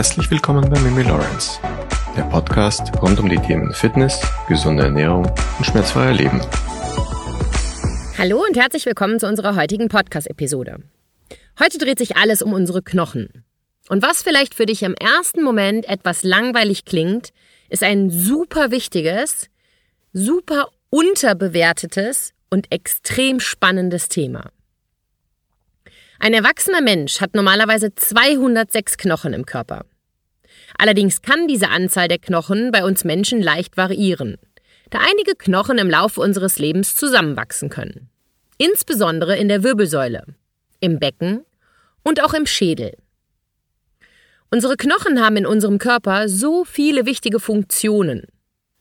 Herzlich willkommen bei Mimi Lawrence, der Podcast rund um die Themen Fitness, gesunde Ernährung und schmerzfreier Leben. Hallo und herzlich willkommen zu unserer heutigen Podcast-Episode. Heute dreht sich alles um unsere Knochen. Und was vielleicht für dich im ersten Moment etwas langweilig klingt, ist ein super wichtiges, super unterbewertetes und extrem spannendes Thema. Ein erwachsener Mensch hat normalerweise 206 Knochen im Körper. Allerdings kann diese Anzahl der Knochen bei uns Menschen leicht variieren, da einige Knochen im Laufe unseres Lebens zusammenwachsen können. Insbesondere in der Wirbelsäule, im Becken und auch im Schädel. Unsere Knochen haben in unserem Körper so viele wichtige Funktionen,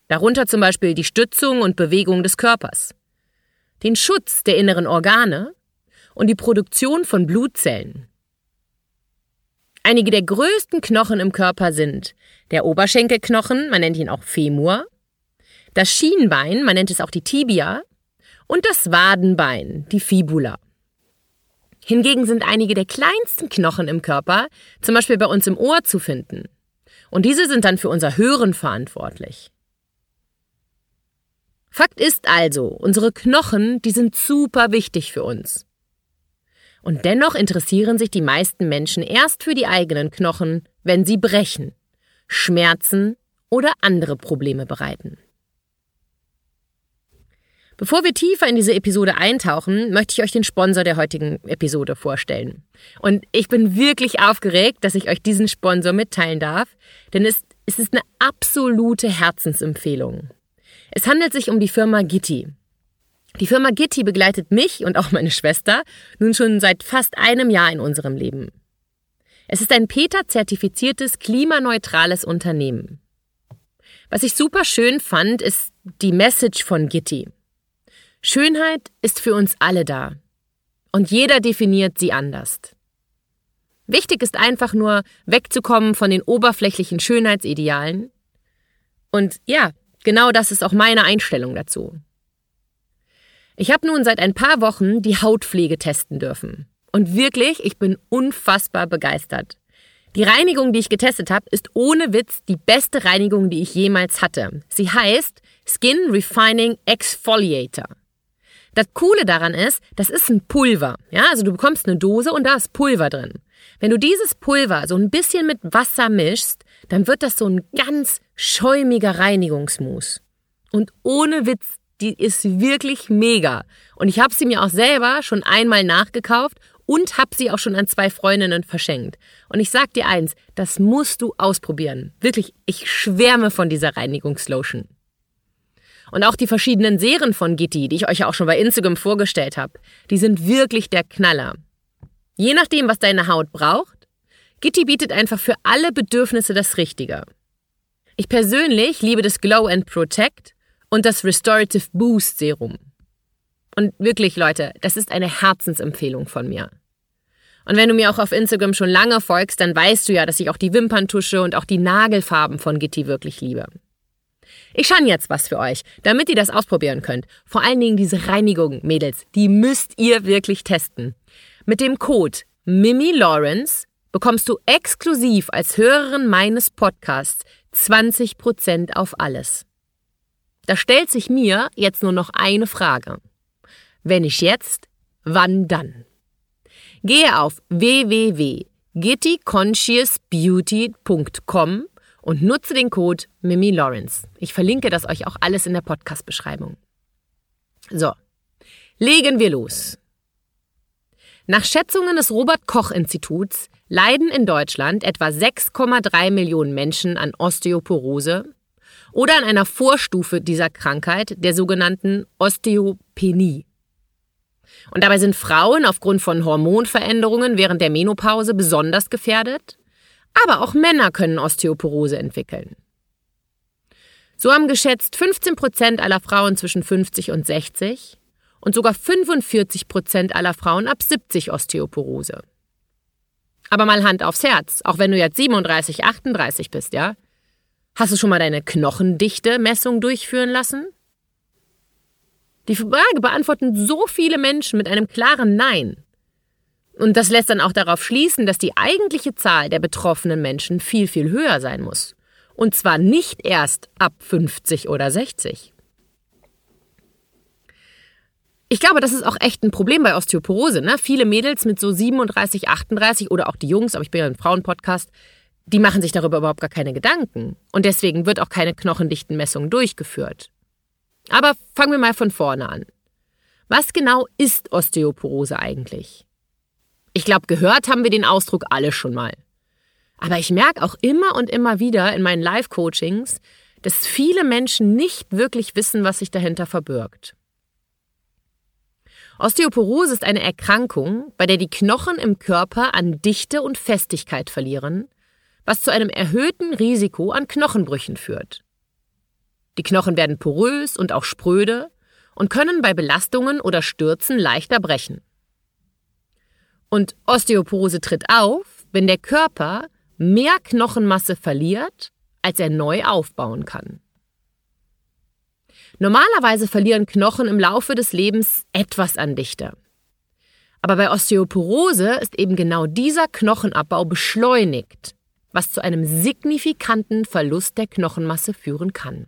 darunter zum Beispiel die Stützung und Bewegung des Körpers, den Schutz der inneren Organe und die Produktion von Blutzellen. Einige der größten Knochen im Körper sind der Oberschenkelknochen, man nennt ihn auch Femur, das Schienbein, man nennt es auch die Tibia, und das Wadenbein, die Fibula. Hingegen sind einige der kleinsten Knochen im Körper, zum Beispiel bei uns im Ohr, zu finden. Und diese sind dann für unser Hören verantwortlich. Fakt ist also, unsere Knochen, die sind super wichtig für uns. Und dennoch interessieren sich die meisten Menschen erst für die eigenen Knochen, wenn sie brechen, Schmerzen oder andere Probleme bereiten. Bevor wir tiefer in diese Episode eintauchen, möchte ich euch den Sponsor der heutigen Episode vorstellen. Und ich bin wirklich aufgeregt, dass ich euch diesen Sponsor mitteilen darf, denn es, es ist eine absolute Herzensempfehlung. Es handelt sich um die Firma Gitti. Die Firma Gitti begleitet mich und auch meine Schwester nun schon seit fast einem Jahr in unserem Leben. Es ist ein PETA-zertifiziertes, klimaneutrales Unternehmen. Was ich super schön fand, ist die Message von Gitti. Schönheit ist für uns alle da. Und jeder definiert sie anders. Wichtig ist einfach nur, wegzukommen von den oberflächlichen Schönheitsidealen. Und ja, genau das ist auch meine Einstellung dazu. Ich habe nun seit ein paar Wochen die Hautpflege testen dürfen. Und wirklich, ich bin unfassbar begeistert. Die Reinigung, die ich getestet habe, ist ohne Witz die beste Reinigung, die ich jemals hatte. Sie heißt Skin Refining Exfoliator. Das Coole daran ist, das ist ein Pulver. Ja, also du bekommst eine Dose und da ist Pulver drin. Wenn du dieses Pulver so ein bisschen mit Wasser mischst, dann wird das so ein ganz schäumiger Reinigungsmus. Und ohne Witz, die ist wirklich mega. Und ich habe sie mir auch selber schon einmal nachgekauft und habe sie auch schon an zwei Freundinnen verschenkt. Und ich sag dir eins, das musst du ausprobieren. Wirklich, ich schwärme von dieser Reinigungslotion. Und auch die verschiedenen Serien von Gitti, die ich euch ja auch schon bei Instagram vorgestellt habe, die sind wirklich der Knaller. Je nachdem, was deine Haut braucht, Gitti bietet einfach für alle Bedürfnisse das Richtige. Ich persönlich liebe das Glow and Protect und das Restorative Boost Serum. Und wirklich, Leute, das ist eine Herzensempfehlung von mir. Und wenn du mir auch auf Instagram schon lange folgst, dann weißt du ja, dass ich auch die Wimperntusche und auch die Nagelfarben von Gitti wirklich liebe. Ich schaue jetzt was für euch, damit ihr das ausprobieren könnt. Vor allen Dingen diese Reinigung, Mädels, die müsst ihr wirklich testen. Mit dem Code Mimi Lawrence bekommst du exklusiv als Hörerin meines Podcasts 20% auf alles. Da stellt sich mir jetzt nur noch eine Frage. Wenn ich jetzt, wann dann? Gehe auf www.gittyconsciousbeauty.com und nutze den Code Mimi Lawrence. Ich verlinke das euch auch alles in der Podcast-Beschreibung. So, legen wir los. Nach Schätzungen des Robert Koch Instituts leiden in Deutschland etwa 6,3 Millionen Menschen an Osteoporose, oder an einer Vorstufe dieser Krankheit, der sogenannten Osteopenie. Und dabei sind Frauen aufgrund von Hormonveränderungen während der Menopause besonders gefährdet, aber auch Männer können Osteoporose entwickeln. So haben geschätzt 15 Prozent aller Frauen zwischen 50 und 60 und sogar 45 Prozent aller Frauen ab 70 Osteoporose. Aber mal Hand aufs Herz, auch wenn du jetzt 37, 38 bist, ja? Hast du schon mal deine Knochendichte-Messung durchführen lassen? Die Frage beantworten so viele Menschen mit einem klaren Nein. Und das lässt dann auch darauf schließen, dass die eigentliche Zahl der betroffenen Menschen viel, viel höher sein muss. Und zwar nicht erst ab 50 oder 60. Ich glaube, das ist auch echt ein Problem bei Osteoporose. Ne? Viele Mädels mit so 37, 38 oder auch die Jungs, aber ich bin ja ein Frauenpodcast, die machen sich darüber überhaupt gar keine Gedanken. Und deswegen wird auch keine Knochendichtenmessung durchgeführt. Aber fangen wir mal von vorne an. Was genau ist Osteoporose eigentlich? Ich glaube, gehört haben wir den Ausdruck alle schon mal. Aber ich merke auch immer und immer wieder in meinen Live-Coachings, dass viele Menschen nicht wirklich wissen, was sich dahinter verbirgt. Osteoporose ist eine Erkrankung, bei der die Knochen im Körper an Dichte und Festigkeit verlieren, was zu einem erhöhten Risiko an Knochenbrüchen führt. Die Knochen werden porös und auch spröde und können bei Belastungen oder Stürzen leichter brechen. Und Osteoporose tritt auf, wenn der Körper mehr Knochenmasse verliert, als er neu aufbauen kann. Normalerweise verlieren Knochen im Laufe des Lebens etwas an Dichte. Aber bei Osteoporose ist eben genau dieser Knochenabbau beschleunigt, was zu einem signifikanten Verlust der Knochenmasse führen kann.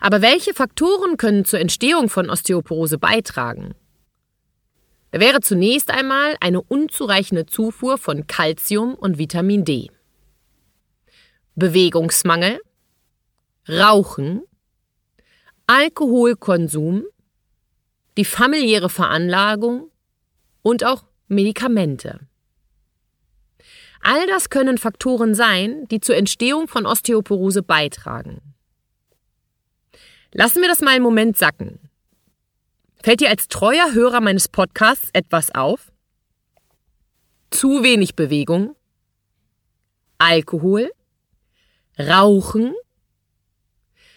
Aber welche Faktoren können zur Entstehung von Osteoporose beitragen? Da wäre zunächst einmal eine unzureichende Zufuhr von Calcium und Vitamin D. Bewegungsmangel, Rauchen, Alkoholkonsum, die familiäre Veranlagung und auch Medikamente. All das können Faktoren sein, die zur Entstehung von Osteoporose beitragen. Lassen wir das mal einen Moment sacken. Fällt dir als treuer Hörer meines Podcasts etwas auf? Zu wenig Bewegung? Alkohol? Rauchen?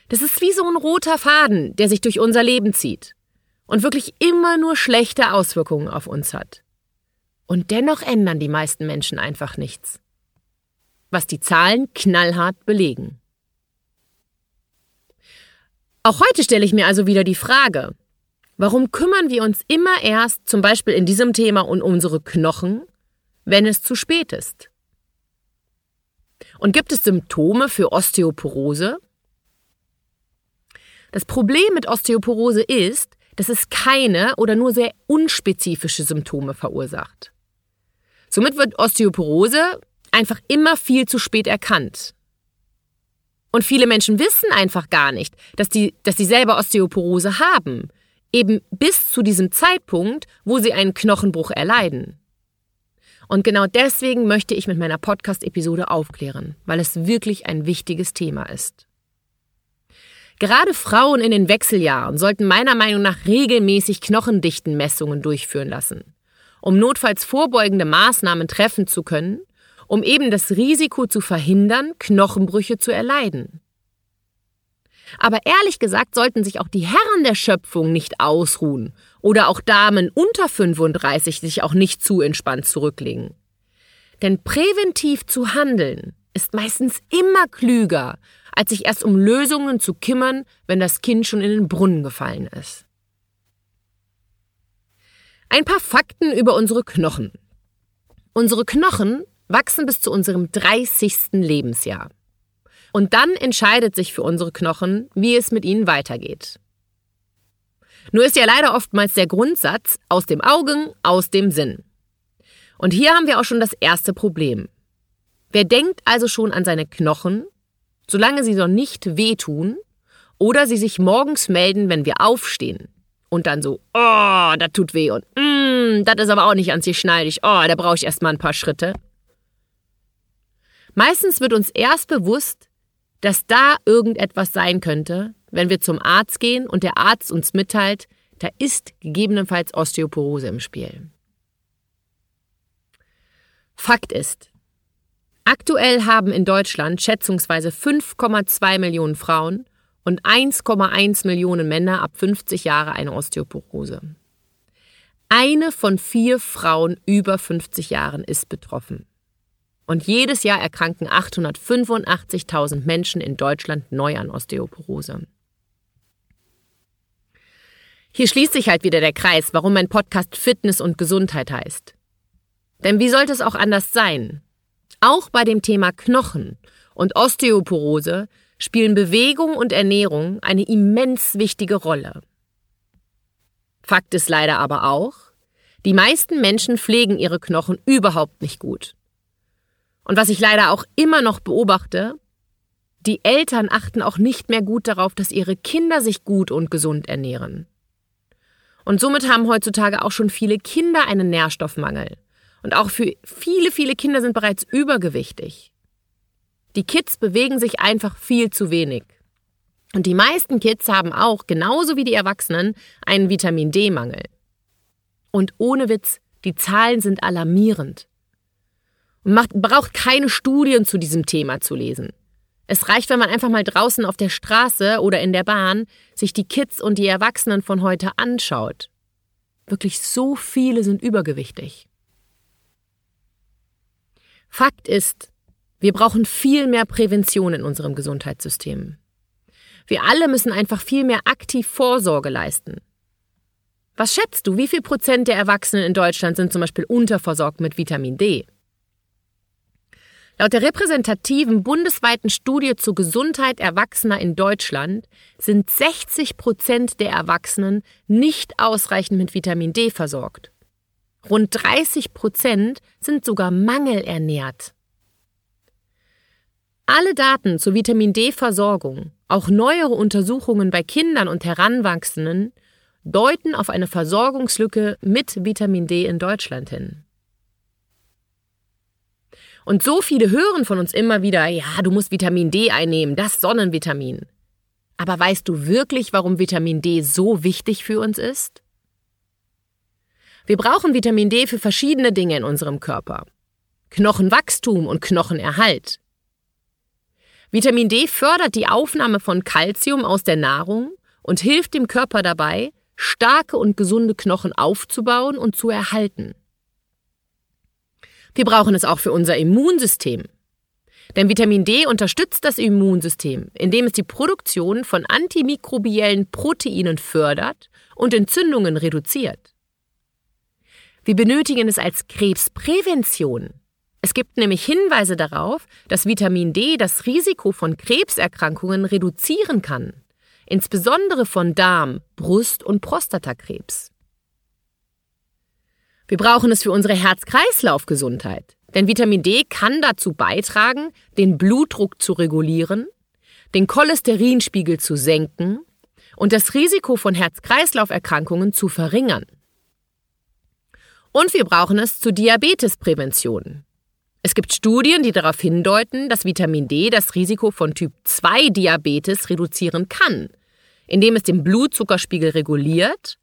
Das ist wie so ein roter Faden, der sich durch unser Leben zieht und wirklich immer nur schlechte Auswirkungen auf uns hat. Und dennoch ändern die meisten Menschen einfach nichts. Was die Zahlen knallhart belegen. Auch heute stelle ich mir also wieder die Frage, Warum kümmern wir uns immer erst, zum Beispiel in diesem Thema, um unsere Knochen, wenn es zu spät ist? Und gibt es Symptome für Osteoporose? Das Problem mit Osteoporose ist, dass es keine oder nur sehr unspezifische Symptome verursacht. Somit wird Osteoporose einfach immer viel zu spät erkannt. Und viele Menschen wissen einfach gar nicht, dass, die, dass sie selber Osteoporose haben, eben bis zu diesem Zeitpunkt, wo sie einen Knochenbruch erleiden. Und genau deswegen möchte ich mit meiner Podcast-Episode aufklären, weil es wirklich ein wichtiges Thema ist. Gerade Frauen in den Wechseljahren sollten meiner Meinung nach regelmäßig Knochendichtenmessungen durchführen lassen, um notfalls vorbeugende Maßnahmen treffen zu können, um eben das Risiko zu verhindern, Knochenbrüche zu erleiden. Aber ehrlich gesagt sollten sich auch die Herren der Schöpfung nicht ausruhen oder auch Damen unter 35 sich auch nicht zu entspannt zurücklegen. Denn präventiv zu handeln ist meistens immer klüger, als sich erst um Lösungen zu kümmern, wenn das Kind schon in den Brunnen gefallen ist. Ein paar Fakten über unsere Knochen. Unsere Knochen wachsen bis zu unserem 30. Lebensjahr. Und dann entscheidet sich für unsere Knochen, wie es mit ihnen weitergeht. Nur ist ja leider oftmals der Grundsatz aus dem Augen, aus dem Sinn. Und hier haben wir auch schon das erste Problem. Wer denkt also schon an seine Knochen, solange sie noch nicht wehtun oder sie sich morgens melden, wenn wir aufstehen und dann so, oh, das tut weh und mm, das ist aber auch nicht an sich schneidig, oh, da brauche ich erstmal ein paar Schritte. Meistens wird uns erst bewusst, dass da irgendetwas sein könnte, wenn wir zum Arzt gehen und der Arzt uns mitteilt, da ist gegebenenfalls Osteoporose im Spiel. Fakt ist, aktuell haben in Deutschland schätzungsweise 5,2 Millionen Frauen und 1,1 Millionen Männer ab 50 Jahre eine Osteoporose. Eine von vier Frauen über 50 Jahren ist betroffen. Und jedes Jahr erkranken 885.000 Menschen in Deutschland neu an Osteoporose. Hier schließt sich halt wieder der Kreis, warum mein Podcast Fitness und Gesundheit heißt. Denn wie sollte es auch anders sein? Auch bei dem Thema Knochen und Osteoporose spielen Bewegung und Ernährung eine immens wichtige Rolle. Fakt ist leider aber auch, die meisten Menschen pflegen ihre Knochen überhaupt nicht gut. Und was ich leider auch immer noch beobachte, die Eltern achten auch nicht mehr gut darauf, dass ihre Kinder sich gut und gesund ernähren. Und somit haben heutzutage auch schon viele Kinder einen Nährstoffmangel. Und auch für viele, viele Kinder sind bereits übergewichtig. Die Kids bewegen sich einfach viel zu wenig. Und die meisten Kids haben auch, genauso wie die Erwachsenen, einen Vitamin D-Mangel. Und ohne Witz, die Zahlen sind alarmierend. Und macht, braucht keine Studien zu diesem Thema zu lesen. Es reicht, wenn man einfach mal draußen auf der Straße oder in der Bahn sich die Kids und die Erwachsenen von heute anschaut. Wirklich so viele sind übergewichtig. Fakt ist, wir brauchen viel mehr Prävention in unserem Gesundheitssystem. Wir alle müssen einfach viel mehr aktiv Vorsorge leisten. Was schätzt du, wie viel Prozent der Erwachsenen in Deutschland sind zum Beispiel unterversorgt mit Vitamin D? Laut der repräsentativen bundesweiten Studie zur Gesundheit Erwachsener in Deutschland sind 60 Prozent der Erwachsenen nicht ausreichend mit Vitamin D versorgt. Rund 30 Prozent sind sogar mangelernährt. Alle Daten zur Vitamin D-Versorgung, auch neuere Untersuchungen bei Kindern und Heranwachsenden, deuten auf eine Versorgungslücke mit Vitamin D in Deutschland hin. Und so viele hören von uns immer wieder, ja, du musst Vitamin D einnehmen, das Sonnenvitamin. Aber weißt du wirklich, warum Vitamin D so wichtig für uns ist? Wir brauchen Vitamin D für verschiedene Dinge in unserem Körper. Knochenwachstum und Knochenerhalt. Vitamin D fördert die Aufnahme von Kalzium aus der Nahrung und hilft dem Körper dabei, starke und gesunde Knochen aufzubauen und zu erhalten. Wir brauchen es auch für unser Immunsystem. Denn Vitamin D unterstützt das Immunsystem, indem es die Produktion von antimikrobiellen Proteinen fördert und Entzündungen reduziert. Wir benötigen es als Krebsprävention. Es gibt nämlich Hinweise darauf, dass Vitamin D das Risiko von Krebserkrankungen reduzieren kann, insbesondere von Darm, Brust- und Prostatakrebs. Wir brauchen es für unsere Herz-Kreislauf-Gesundheit. Denn Vitamin D kann dazu beitragen, den Blutdruck zu regulieren, den Cholesterinspiegel zu senken und das Risiko von Herz-Kreislauf-Erkrankungen zu verringern. Und wir brauchen es zur Diabetesprävention. Es gibt Studien, die darauf hindeuten, dass Vitamin D das Risiko von Typ 2 Diabetes reduzieren kann, indem es den Blutzuckerspiegel reguliert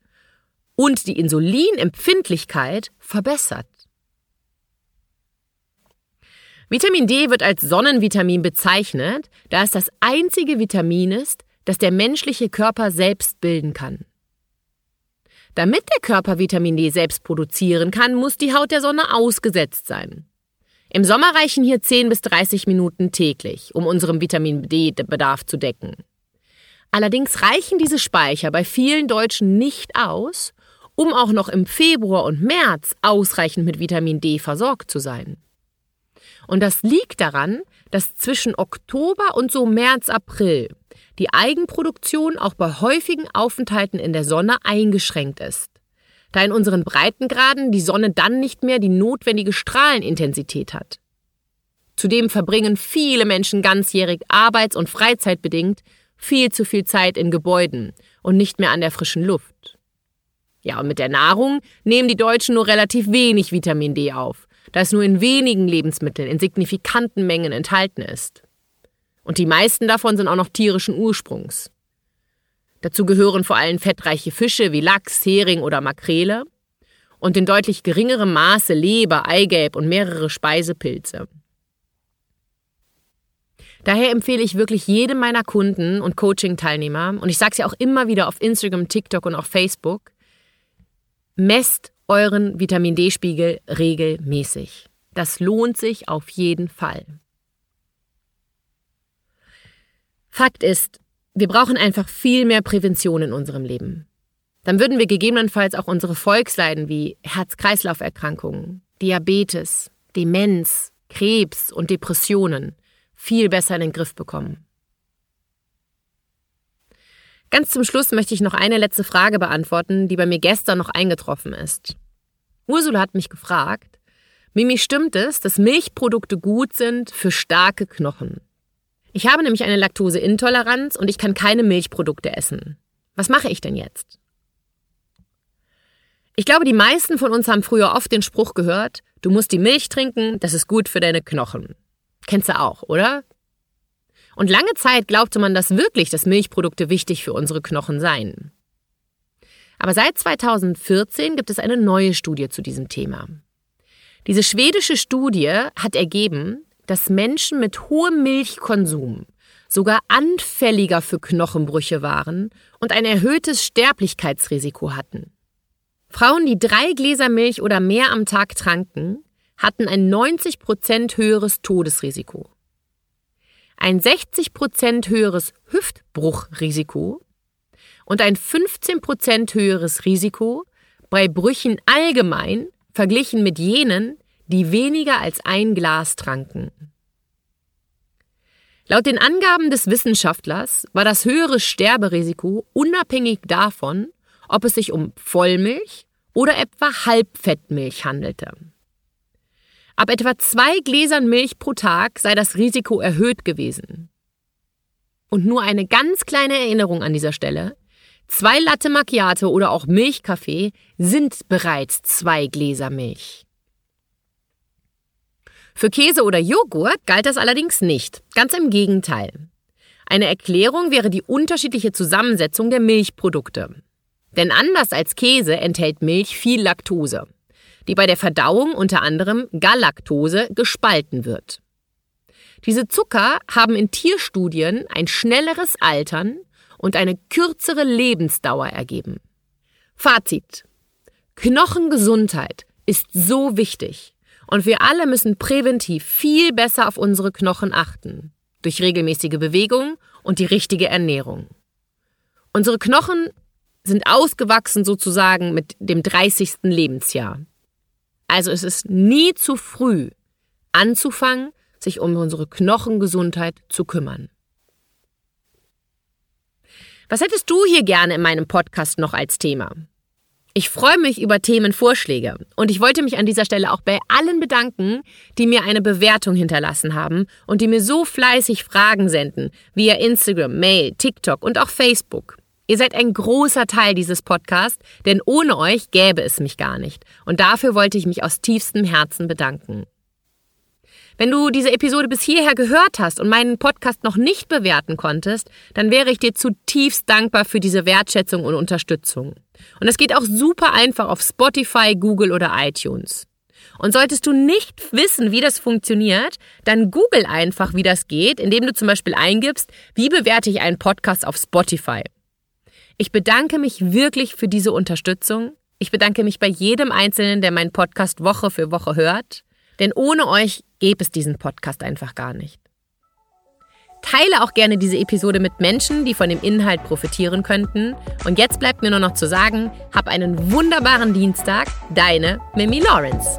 und die Insulinempfindlichkeit verbessert. Vitamin D wird als Sonnenvitamin bezeichnet, da es das einzige Vitamin ist, das der menschliche Körper selbst bilden kann. Damit der Körper Vitamin D selbst produzieren kann, muss die Haut der Sonne ausgesetzt sein. Im Sommer reichen hier 10 bis 30 Minuten täglich, um unseren Vitamin D-Bedarf zu decken. Allerdings reichen diese Speicher bei vielen Deutschen nicht aus, um auch noch im Februar und März ausreichend mit Vitamin D versorgt zu sein. Und das liegt daran, dass zwischen Oktober und so März, April die Eigenproduktion auch bei häufigen Aufenthalten in der Sonne eingeschränkt ist, da in unseren Breitengraden die Sonne dann nicht mehr die notwendige Strahlenintensität hat. Zudem verbringen viele Menschen ganzjährig arbeits- und freizeitbedingt viel zu viel Zeit in Gebäuden und nicht mehr an der frischen Luft. Ja, und mit der Nahrung nehmen die Deutschen nur relativ wenig Vitamin D auf, da es nur in wenigen Lebensmitteln in signifikanten Mengen enthalten ist. Und die meisten davon sind auch noch tierischen Ursprungs. Dazu gehören vor allem fettreiche Fische wie Lachs, Hering oder Makrele und in deutlich geringerem Maße Leber, Eigelb und mehrere Speisepilze. Daher empfehle ich wirklich jedem meiner Kunden und Coaching-Teilnehmer, und ich sage es ja auch immer wieder auf Instagram, TikTok und auch Facebook, Messt euren Vitamin D-Spiegel regelmäßig. Das lohnt sich auf jeden Fall. Fakt ist, wir brauchen einfach viel mehr Prävention in unserem Leben. dann würden wir gegebenenfalls auch unsere Volksleiden wie Herz-Kreislauf-Erkrankungen, Diabetes, Demenz, Krebs und Depressionen viel besser in den Griff bekommen. Ganz zum Schluss möchte ich noch eine letzte Frage beantworten, die bei mir gestern noch eingetroffen ist. Ursula hat mich gefragt, Mimi, stimmt es, dass Milchprodukte gut sind für starke Knochen? Ich habe nämlich eine Laktoseintoleranz und ich kann keine Milchprodukte essen. Was mache ich denn jetzt? Ich glaube, die meisten von uns haben früher oft den Spruch gehört, du musst die Milch trinken, das ist gut für deine Knochen. Kennst du auch, oder? Und lange Zeit glaubte man das wirklich, dass Milchprodukte wichtig für unsere Knochen seien. Aber seit 2014 gibt es eine neue Studie zu diesem Thema. Diese schwedische Studie hat ergeben, dass Menschen mit hohem Milchkonsum sogar anfälliger für Knochenbrüche waren und ein erhöhtes Sterblichkeitsrisiko hatten. Frauen, die drei Gläser Milch oder mehr am Tag tranken, hatten ein 90 Prozent höheres Todesrisiko ein 60% höheres Hüftbruchrisiko und ein 15% höheres Risiko bei Brüchen allgemein verglichen mit jenen, die weniger als ein Glas tranken. Laut den Angaben des Wissenschaftlers war das höhere Sterberisiko unabhängig davon, ob es sich um Vollmilch oder etwa Halbfettmilch handelte. Ab etwa zwei Gläsern Milch pro Tag sei das Risiko erhöht gewesen. Und nur eine ganz kleine Erinnerung an dieser Stelle. Zwei Latte Macchiato oder auch Milchkaffee sind bereits zwei Gläser Milch. Für Käse oder Joghurt galt das allerdings nicht. Ganz im Gegenteil. Eine Erklärung wäre die unterschiedliche Zusammensetzung der Milchprodukte. Denn anders als Käse enthält Milch viel Laktose die bei der Verdauung unter anderem Galaktose gespalten wird. Diese Zucker haben in Tierstudien ein schnelleres Altern und eine kürzere Lebensdauer ergeben. Fazit. Knochengesundheit ist so wichtig und wir alle müssen präventiv viel besser auf unsere Knochen achten. Durch regelmäßige Bewegung und die richtige Ernährung. Unsere Knochen sind ausgewachsen sozusagen mit dem 30. Lebensjahr. Also es ist nie zu früh, anzufangen, sich um unsere Knochengesundheit zu kümmern. Was hättest du hier gerne in meinem Podcast noch als Thema? Ich freue mich über Themenvorschläge und ich wollte mich an dieser Stelle auch bei allen bedanken, die mir eine Bewertung hinterlassen haben und die mir so fleißig Fragen senden via Instagram, Mail, TikTok und auch Facebook. Ihr seid ein großer Teil dieses Podcasts, denn ohne euch gäbe es mich gar nicht. Und dafür wollte ich mich aus tiefstem Herzen bedanken. Wenn du diese Episode bis hierher gehört hast und meinen Podcast noch nicht bewerten konntest, dann wäre ich dir zutiefst dankbar für diese Wertschätzung und Unterstützung. Und es geht auch super einfach auf Spotify, Google oder iTunes. Und solltest du nicht wissen, wie das funktioniert, dann google einfach, wie das geht, indem du zum Beispiel eingibst, wie bewerte ich einen Podcast auf Spotify. Ich bedanke mich wirklich für diese Unterstützung. Ich bedanke mich bei jedem Einzelnen, der meinen Podcast Woche für Woche hört. Denn ohne euch gäbe es diesen Podcast einfach gar nicht. Teile auch gerne diese Episode mit Menschen, die von dem Inhalt profitieren könnten. Und jetzt bleibt mir nur noch zu sagen, hab einen wunderbaren Dienstag. Deine Mimi Lawrence.